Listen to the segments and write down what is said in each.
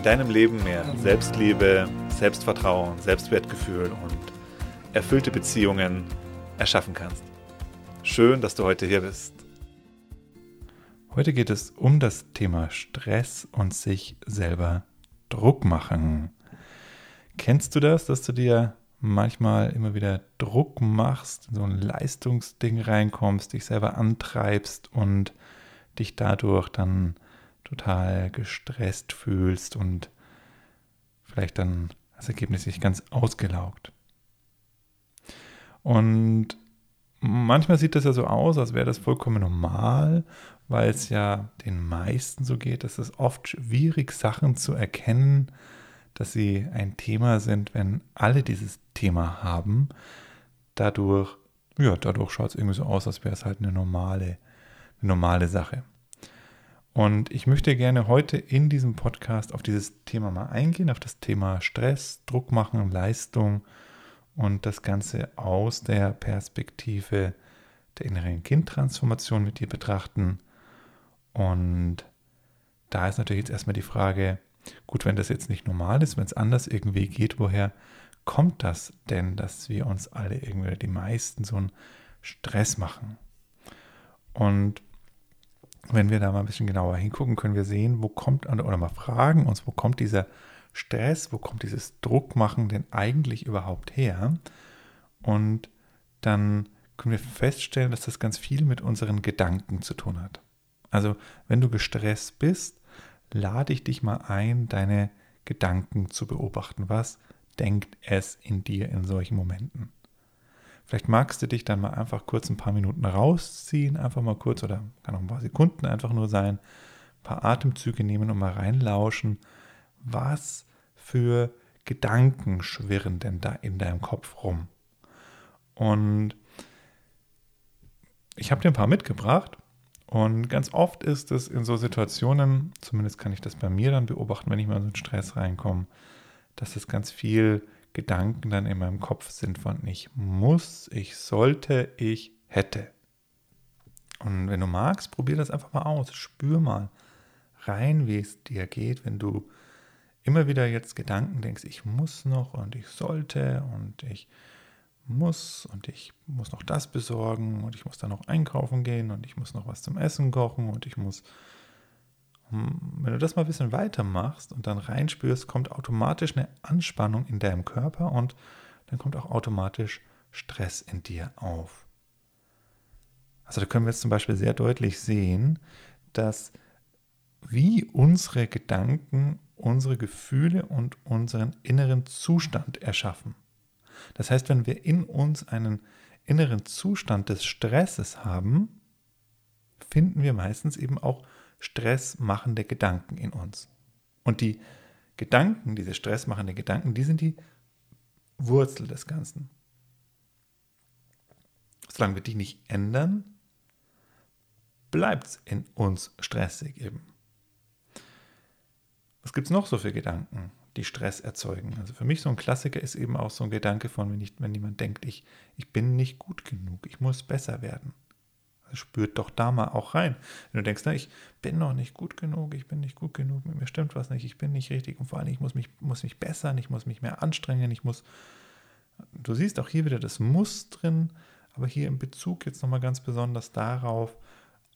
in deinem Leben mehr Selbstliebe, Selbstvertrauen, Selbstwertgefühl und erfüllte Beziehungen erschaffen kannst. Schön, dass du heute hier bist. Heute geht es um das Thema Stress und sich selber Druck machen. Kennst du das, dass du dir manchmal immer wieder Druck machst, so ein Leistungsding reinkommst, dich selber antreibst und dich dadurch dann total gestresst fühlst und vielleicht dann das Ergebnis sich ganz ausgelaugt. Und manchmal sieht das ja so aus, als wäre das vollkommen normal, weil es ja den meisten so geht, dass es oft schwierig Sachen zu erkennen, dass sie ein Thema sind, wenn alle dieses Thema haben. Dadurch, ja, dadurch schaut es irgendwie so aus, als wäre es halt eine normale, eine normale Sache. Und ich möchte gerne heute in diesem Podcast auf dieses Thema mal eingehen, auf das Thema Stress, Druck machen, Leistung und das Ganze aus der Perspektive der inneren Kindtransformation mit dir betrachten. Und da ist natürlich jetzt erstmal die Frage, gut, wenn das jetzt nicht normal ist, wenn es anders irgendwie geht, woher kommt das denn, dass wir uns alle irgendwie, die meisten, so einen Stress machen? Und wenn wir da mal ein bisschen genauer hingucken, können wir sehen, wo kommt, oder mal fragen uns, wo kommt dieser Stress, wo kommt dieses Druckmachen denn eigentlich überhaupt her? Und dann können wir feststellen, dass das ganz viel mit unseren Gedanken zu tun hat. Also, wenn du gestresst bist, lade ich dich mal ein, deine Gedanken zu beobachten. Was denkt es in dir in solchen Momenten? Vielleicht magst du dich dann mal einfach kurz ein paar Minuten rausziehen, einfach mal kurz oder kann auch ein paar Sekunden einfach nur sein, ein paar Atemzüge nehmen und mal reinlauschen. Was für Gedanken schwirren denn da in deinem Kopf rum? Und ich habe dir ein paar mitgebracht und ganz oft ist es in so Situationen, zumindest kann ich das bei mir dann beobachten, wenn ich mal in so einen Stress reinkomme, dass es ganz viel Gedanken dann in meinem Kopf sind von ich muss, ich sollte, ich hätte. Und wenn du magst, probier das einfach mal aus. Spür mal rein, wie es dir geht, wenn du immer wieder jetzt Gedanken denkst, ich muss noch und ich sollte und ich muss und ich muss noch das besorgen und ich muss dann noch einkaufen gehen und ich muss noch was zum Essen kochen und ich muss wenn du das mal ein bisschen weitermachst und dann reinspürst, kommt automatisch eine Anspannung in deinem Körper und dann kommt auch automatisch Stress in dir auf. Also da können wir jetzt zum Beispiel sehr deutlich sehen, dass wie unsere Gedanken unsere Gefühle und unseren inneren Zustand erschaffen. Das heißt, wenn wir in uns einen inneren Zustand des Stresses haben, finden wir meistens eben auch stressmachende Gedanken in uns. Und die Gedanken, diese stressmachenden Gedanken, die sind die Wurzel des Ganzen. Solange wir die nicht ändern, bleibt es in uns stressig eben. Was gibt es noch so für Gedanken, die Stress erzeugen? Also für mich so ein Klassiker ist eben auch so ein Gedanke von, wenn, ich, wenn jemand denkt, ich, ich bin nicht gut genug, ich muss besser werden spürt doch da mal auch rein. Wenn du denkst, na, ich bin noch nicht gut genug, ich bin nicht gut genug, mit mir stimmt was nicht, ich bin nicht richtig und vor allem, ich muss mich, muss mich bessern, ich muss mich mehr anstrengen, ich muss, du siehst auch hier wieder das Muss drin, aber hier im Bezug jetzt nochmal ganz besonders darauf,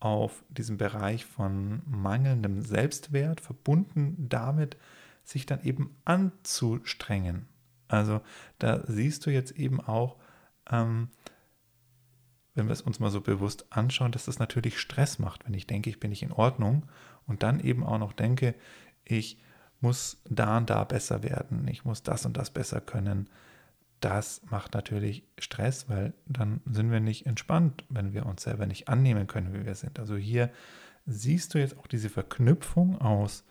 auf diesen Bereich von mangelndem Selbstwert, verbunden damit, sich dann eben anzustrengen. Also da siehst du jetzt eben auch, ähm, wenn wir es uns mal so bewusst anschauen, dass das natürlich Stress macht, wenn ich denke, ich bin nicht in Ordnung und dann eben auch noch denke, ich muss da und da besser werden, ich muss das und das besser können. Das macht natürlich Stress, weil dann sind wir nicht entspannt, wenn wir uns selber nicht annehmen können, wie wir sind. Also hier siehst du jetzt auch diese Verknüpfung aus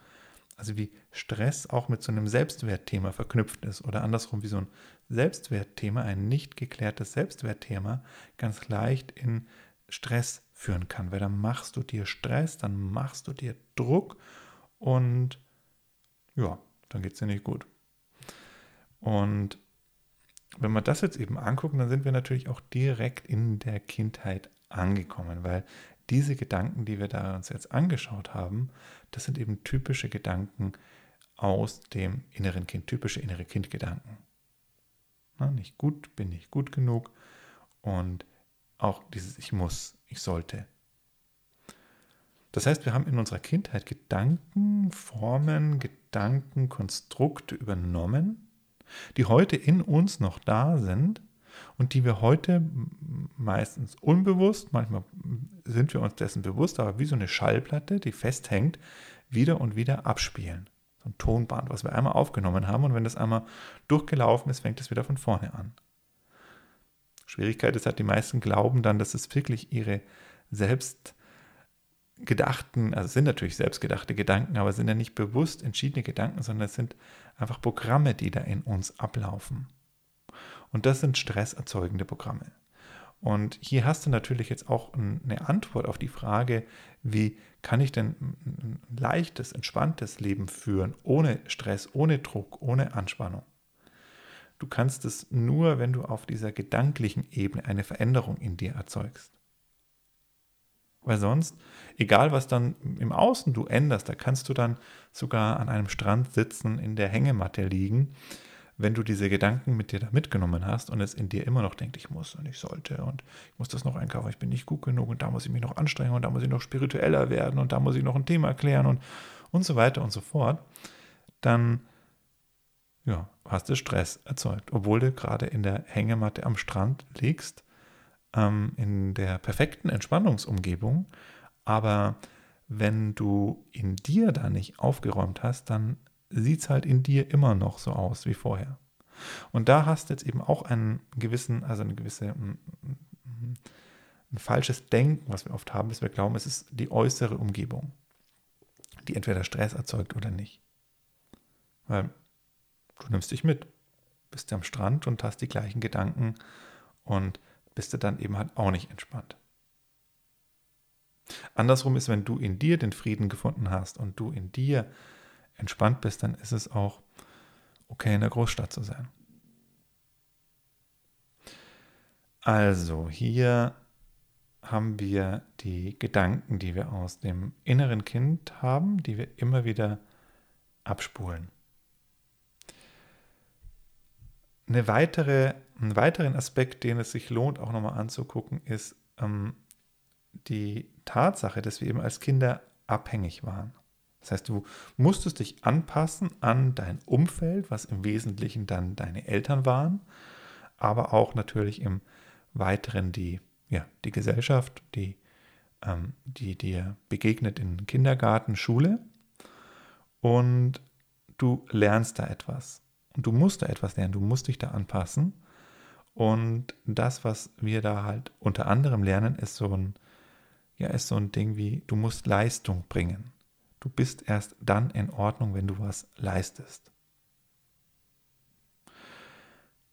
Also wie Stress auch mit so einem Selbstwertthema verknüpft ist oder andersrum wie so ein Selbstwertthema, ein nicht geklärtes Selbstwertthema ganz leicht in Stress führen kann, weil dann machst du dir Stress, dann machst du dir Druck und ja, dann geht es dir nicht gut. Und wenn wir das jetzt eben angucken, dann sind wir natürlich auch direkt in der Kindheit angekommen, weil diese Gedanken, die wir da uns jetzt angeschaut haben, das sind eben typische Gedanken aus dem inneren Kind, typische innere Kindgedanken. Na, nicht gut, bin nicht gut genug und auch dieses Ich muss, ich sollte. Das heißt, wir haben in unserer Kindheit Gedanken, Formen, Gedanken, Konstrukte übernommen, die heute in uns noch da sind und die wir heute meistens unbewusst, manchmal sind wir uns dessen bewusst, aber wie so eine Schallplatte, die festhängt, wieder und wieder abspielen. So ein Tonband, was wir einmal aufgenommen haben und wenn das einmal durchgelaufen ist, fängt es wieder von vorne an. Schwierigkeit ist halt, die meisten glauben dann, dass es wirklich ihre selbst gedachten, also sind natürlich selbstgedachte Gedanken, aber sind ja nicht bewusst entschiedene Gedanken, sondern es sind einfach Programme, die da in uns ablaufen. Und das sind stresserzeugende Programme. Und hier hast du natürlich jetzt auch eine Antwort auf die Frage, wie kann ich denn ein leichtes, entspanntes Leben führen, ohne Stress, ohne Druck, ohne Anspannung. Du kannst es nur, wenn du auf dieser gedanklichen Ebene eine Veränderung in dir erzeugst. Weil sonst, egal was dann im Außen du änderst, da kannst du dann sogar an einem Strand sitzen, in der Hängematte liegen wenn du diese Gedanken mit dir da mitgenommen hast und es in dir immer noch denkt, ich muss und ich sollte und ich muss das noch einkaufen, ich bin nicht gut genug und da muss ich mich noch anstrengen und da muss ich noch spiritueller werden und da muss ich noch ein Thema klären und, und so weiter und so fort, dann ja, hast du Stress erzeugt, obwohl du gerade in der Hängematte am Strand liegst, ähm, in der perfekten Entspannungsumgebung, aber wenn du in dir da nicht aufgeräumt hast, dann sieht es halt in dir immer noch so aus wie vorher. Und da hast du jetzt eben auch einen gewissen, also eine gewisse, ein, ein falsches Denken, was wir oft haben, dass wir glauben, es ist die äußere Umgebung, die entweder Stress erzeugt oder nicht. Weil du nimmst dich mit, bist am Strand und hast die gleichen Gedanken und bist du dann eben halt auch nicht entspannt. Andersrum ist, wenn du in dir den Frieden gefunden hast und du in dir entspannt bist, dann ist es auch okay, in der Großstadt zu sein. Also, hier haben wir die Gedanken, die wir aus dem inneren Kind haben, die wir immer wieder abspulen. Eine weitere, einen weiteren Aspekt, den es sich lohnt, auch nochmal anzugucken, ist ähm, die Tatsache, dass wir eben als Kinder abhängig waren. Das heißt, du musstest dich anpassen an dein Umfeld, was im Wesentlichen dann deine Eltern waren, aber auch natürlich im Weiteren die, ja, die Gesellschaft, die, ähm, die dir begegnet in Kindergarten, Schule. Und du lernst da etwas. Und du musst da etwas lernen, du musst dich da anpassen. Und das, was wir da halt unter anderem lernen, ist so ein, ja, ist so ein Ding wie, du musst Leistung bringen. Du bist erst dann in Ordnung, wenn du was leistest.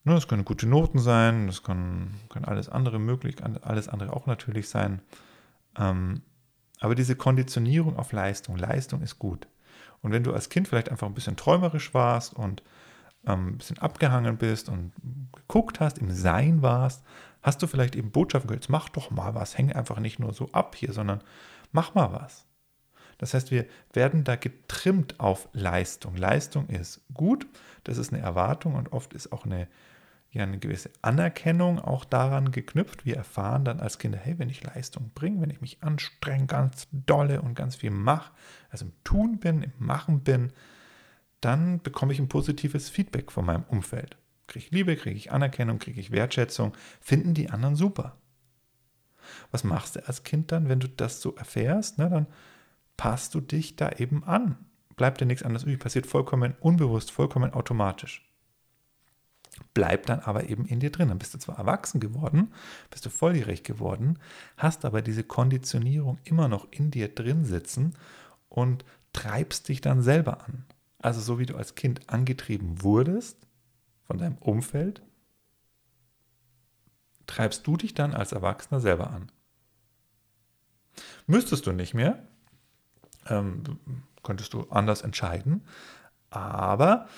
Das können gute Noten sein, das kann, kann alles andere möglich, alles andere auch natürlich sein. Ähm, aber diese Konditionierung auf Leistung, Leistung ist gut. Und wenn du als Kind vielleicht einfach ein bisschen träumerisch warst und ähm, ein bisschen abgehangen bist und geguckt hast, im Sein warst, hast du vielleicht eben Botschaften gehört, mach doch mal was, hänge einfach nicht nur so ab hier, sondern mach mal was. Das heißt, wir werden da getrimmt auf Leistung. Leistung ist gut, das ist eine Erwartung und oft ist auch eine, ja, eine gewisse Anerkennung auch daran geknüpft. Wir erfahren dann als Kinder, hey, wenn ich Leistung bringe, wenn ich mich anstrenge, ganz dolle und ganz viel mache, also im Tun bin, im Machen bin, dann bekomme ich ein positives Feedback von meinem Umfeld. Kriege ich Liebe, kriege ich Anerkennung, kriege ich Wertschätzung, finden die anderen super. Was machst du als Kind dann, wenn du das so erfährst? Ne, dann passt du dich da eben an. Bleibt dir nichts anderes übrig, passiert vollkommen unbewusst, vollkommen automatisch. Bleibt dann aber eben in dir drin. Dann bist du zwar erwachsen geworden, bist du volljährig geworden, hast aber diese Konditionierung immer noch in dir drin sitzen und treibst dich dann selber an. Also so wie du als Kind angetrieben wurdest von deinem Umfeld, treibst du dich dann als Erwachsener selber an. Müsstest du nicht mehr, ähm, könntest du anders entscheiden, aber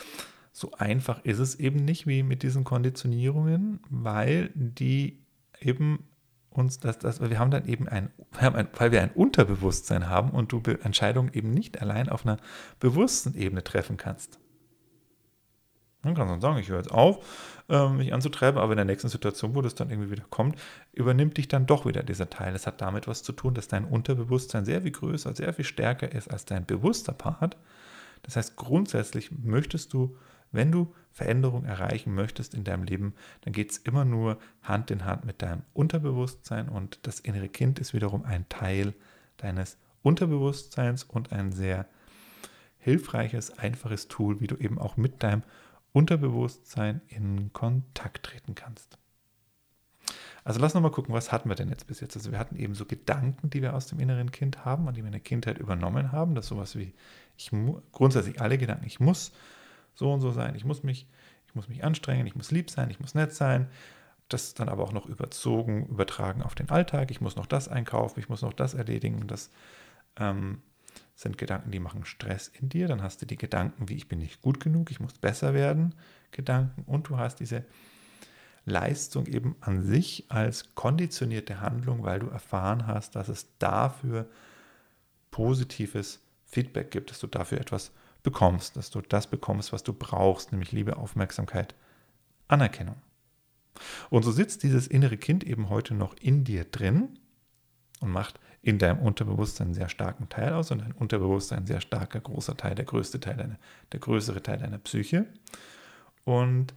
so einfach ist es eben nicht wie mit diesen Konditionierungen, weil die eben uns das, das, wir haben dann eben ein, ein, weil wir ein Unterbewusstsein haben und du Entscheidungen eben nicht allein auf einer bewussten Ebene treffen kannst. Dann kannst du dann sagen, ich höre jetzt auf, ähm, mich anzutreiben, aber in der nächsten Situation, wo das dann irgendwie wieder kommt, übernimmt dich dann doch wieder dieser Teil. Das hat damit was zu tun, dass dein Unterbewusstsein sehr viel größer, sehr viel stärker ist als dein bewusster Part. Das heißt, grundsätzlich möchtest du, wenn du Veränderung erreichen möchtest in deinem Leben, dann geht es immer nur Hand in Hand mit deinem Unterbewusstsein und das innere Kind ist wiederum ein Teil deines Unterbewusstseins und ein sehr hilfreiches, einfaches Tool, wie du eben auch mit deinem Unterbewusstsein in Kontakt treten kannst. Also lass noch mal gucken, was hatten wir denn jetzt bis jetzt? Also wir hatten eben so Gedanken, die wir aus dem inneren Kind haben und die wir in der Kindheit übernommen haben. Das ist sowas wie, ich grundsätzlich alle Gedanken, ich muss so und so sein, ich muss mich, ich muss mich anstrengen, ich muss lieb sein, ich muss nett sein. Das dann aber auch noch überzogen, übertragen auf den Alltag. Ich muss noch das einkaufen, ich muss noch das erledigen. Das ähm, sind Gedanken, die machen Stress in dir. Dann hast du die Gedanken, wie ich bin nicht gut genug, ich muss besser werden, Gedanken. Und du hast diese Leistung eben an sich als konditionierte Handlung, weil du erfahren hast, dass es dafür positives Feedback gibt, dass du dafür etwas bekommst, dass du das bekommst, was du brauchst, nämlich Liebe, Aufmerksamkeit, Anerkennung. Und so sitzt dieses innere Kind eben heute noch in dir drin und macht in deinem Unterbewusstsein einen sehr starken Teil aus und dein Unterbewusstsein ein sehr starker, großer Teil, der größte Teil deiner, der größere Teil deiner Psyche und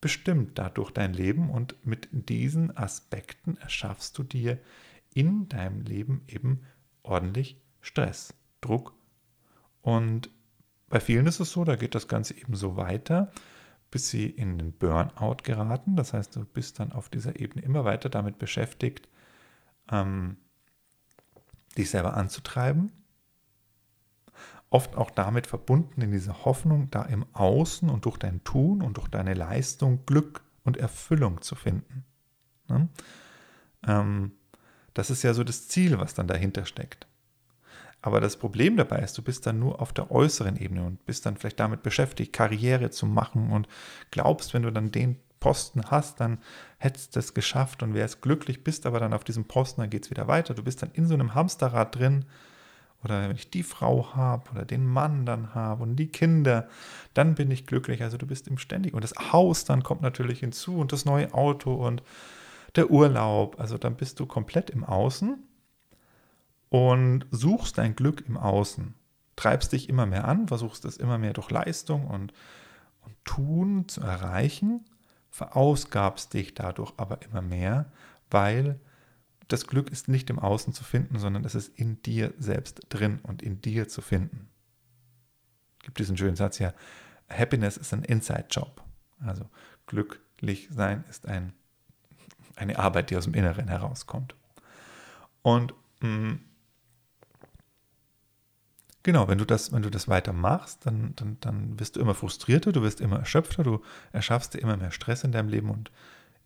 bestimmt dadurch dein Leben und mit diesen Aspekten erschaffst du dir in deinem Leben eben ordentlich Stress, Druck und bei vielen ist es so, da geht das Ganze eben so weiter, bis sie in den Burnout geraten. Das heißt, du bist dann auf dieser Ebene immer weiter damit beschäftigt, ähm, dich selber anzutreiben. Oft auch damit verbunden in dieser Hoffnung, da im Außen und durch dein Tun und durch deine Leistung Glück und Erfüllung zu finden. Ne? Ähm, das ist ja so das Ziel, was dann dahinter steckt. Aber das Problem dabei ist, du bist dann nur auf der äußeren Ebene und bist dann vielleicht damit beschäftigt, Karriere zu machen und glaubst, wenn du dann den Posten hast, dann hättest du es geschafft und wärst glücklich, bist aber dann auf diesem Posten, dann geht es wieder weiter. Du bist dann in so einem Hamsterrad drin. Oder wenn ich die Frau habe oder den Mann dann habe und die Kinder, dann bin ich glücklich. Also du bist im ständig. Und das Haus dann kommt natürlich hinzu und das neue Auto und der Urlaub. Also dann bist du komplett im Außen und suchst dein Glück im Außen. Treibst dich immer mehr an, versuchst es immer mehr durch Leistung und, und Tun zu erreichen verausgabst dich dadurch aber immer mehr, weil das Glück ist nicht im Außen zu finden, sondern es ist in dir selbst drin und in dir zu finden. Es gibt diesen schönen Satz ja, Happiness ist ein Inside-Job. Also glücklich sein ist ein, eine Arbeit, die aus dem Inneren herauskommt. Und mh, mm, Genau, wenn du das, wenn du das weiter machst, dann, dann, dann wirst du immer frustrierter, du wirst immer erschöpfter, du erschaffst dir immer mehr Stress in deinem Leben und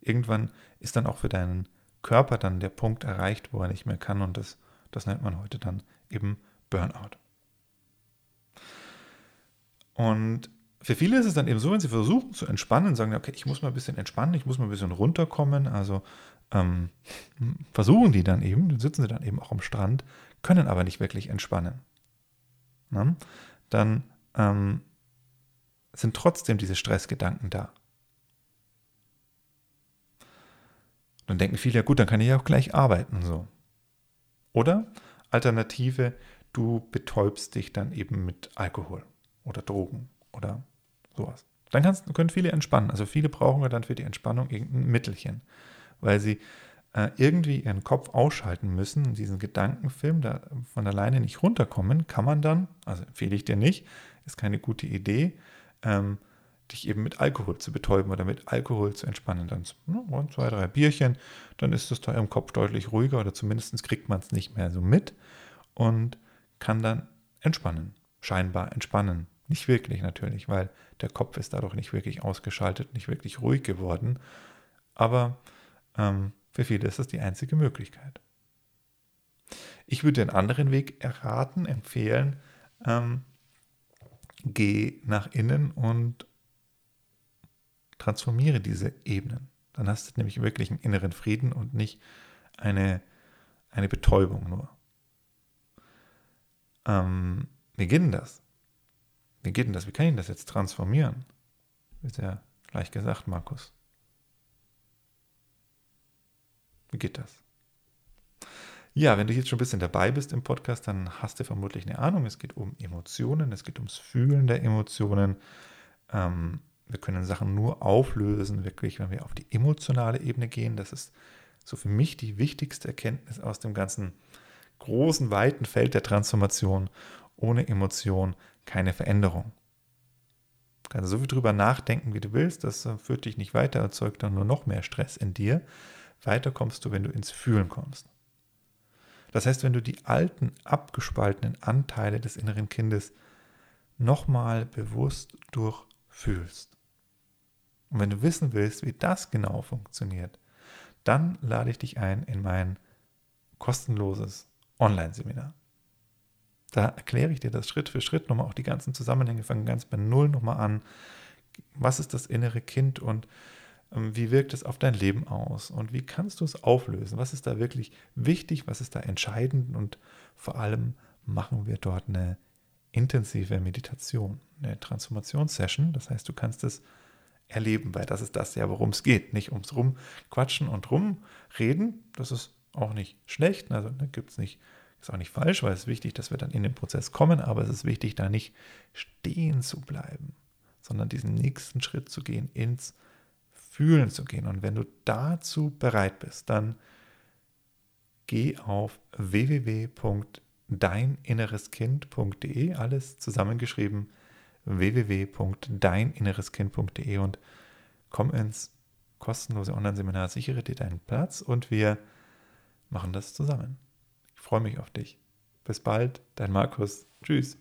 irgendwann ist dann auch für deinen Körper dann der Punkt erreicht, wo er nicht mehr kann und das, das nennt man heute dann eben Burnout. Und für viele ist es dann eben so, wenn sie versuchen zu entspannen, sagen, okay, ich muss mal ein bisschen entspannen, ich muss mal ein bisschen runterkommen, also ähm, versuchen die dann eben, dann sitzen sie dann eben auch am Strand, können aber nicht wirklich entspannen ne, dann ähm, sind trotzdem diese Stressgedanken da. Dann denken viele, ja gut, dann kann ich ja auch gleich arbeiten so. Oder Alternative, du betäubst dich dann eben mit Alkohol oder Drogen oder sowas. Dann kannst, können viele entspannen. Also viele brauchen ja dann für die Entspannung irgendein Mittelchen, weil sie äh, irgendwie ihren Kopf ausschalten müssen, diesen Gedankenfilm da von alleine nicht runterkommen, kann man dann, also empfehle ich dir nicht, ist keine gute Idee, ähm, dich eben mit Alkohol zu betäuben oder mit Alkohol zu entspannen. Dann ne, zwei, drei Bierchen, dann ist es da im Kopf deutlich ruhiger oder zumindest kriegt man es nicht mehr so mit und kann dann entspannen. scheinbar entspannen. Nicht wirklich natürlich, weil der Kopf ist dadurch nicht wirklich ausgeschaltet, nicht wirklich ruhig geworden. Aber ähm, für viele ist das die einzige Möglichkeit. Ich würde den anderen Weg erraten, empfehlen, ähm, geh nach innen und transformiere diese Ebenen. Dann hast du nämlich wirklich einen inneren Frieden und nicht eine, eine Betäubung nur. Ähm, wie geht das? Wie geht denn das? Wie kann ich das jetzt transformieren? Ist ja leicht gesagt, Markus. Wie geht das? Ja, wenn du jetzt schon ein bisschen dabei bist im Podcast, dann hast du vermutlich eine Ahnung. Es geht um Emotionen, es geht ums Fühlen der Emotionen. Ähm, wir können Sachen nur auflösen, wirklich, wenn wir auf die emotionale Ebene gehen. Das ist so für mich die wichtigste Erkenntnis aus dem ganzen großen, weiten Feld der Transformation. Ohne Emotion keine Veränderung. Du kannst so viel drüber nachdenken, wie du willst. Das führt dich nicht weiter, erzeugt dann nur noch mehr Stress in dir. Weiter kommst du, wenn du ins Fühlen kommst. Das heißt, wenn du die alten, abgespaltenen Anteile des inneren Kindes nochmal bewusst durchfühlst. Und wenn du wissen willst, wie das genau funktioniert, dann lade ich dich ein in mein kostenloses Online-Seminar. Da erkläre ich dir das Schritt für Schritt nochmal auch die ganzen Zusammenhänge, fangen ganz bei Null nochmal an. Was ist das innere Kind und wie wirkt es auf dein Leben aus und wie kannst du es auflösen? Was ist da wirklich wichtig? Was ist da entscheidend? Und vor allem machen wir dort eine intensive Meditation, eine Transformationssession. Das heißt, du kannst es erleben, weil das ist das ja, worum es geht. Nicht ums Rumquatschen und Rumreden. Das ist auch nicht schlecht. Also da gibt es nicht, ist auch nicht falsch, weil es ist wichtig, dass wir dann in den Prozess kommen, aber es ist wichtig, da nicht stehen zu bleiben, sondern diesen nächsten Schritt zu gehen ins Fühlen zu gehen. Und wenn du dazu bereit bist, dann geh auf www.deininnereskind.de, alles zusammengeschrieben, www.deininnereskind.de und komm ins kostenlose Online-Seminar, sichere dir deinen Platz und wir machen das zusammen. Ich freue mich auf dich. Bis bald, dein Markus. Tschüss.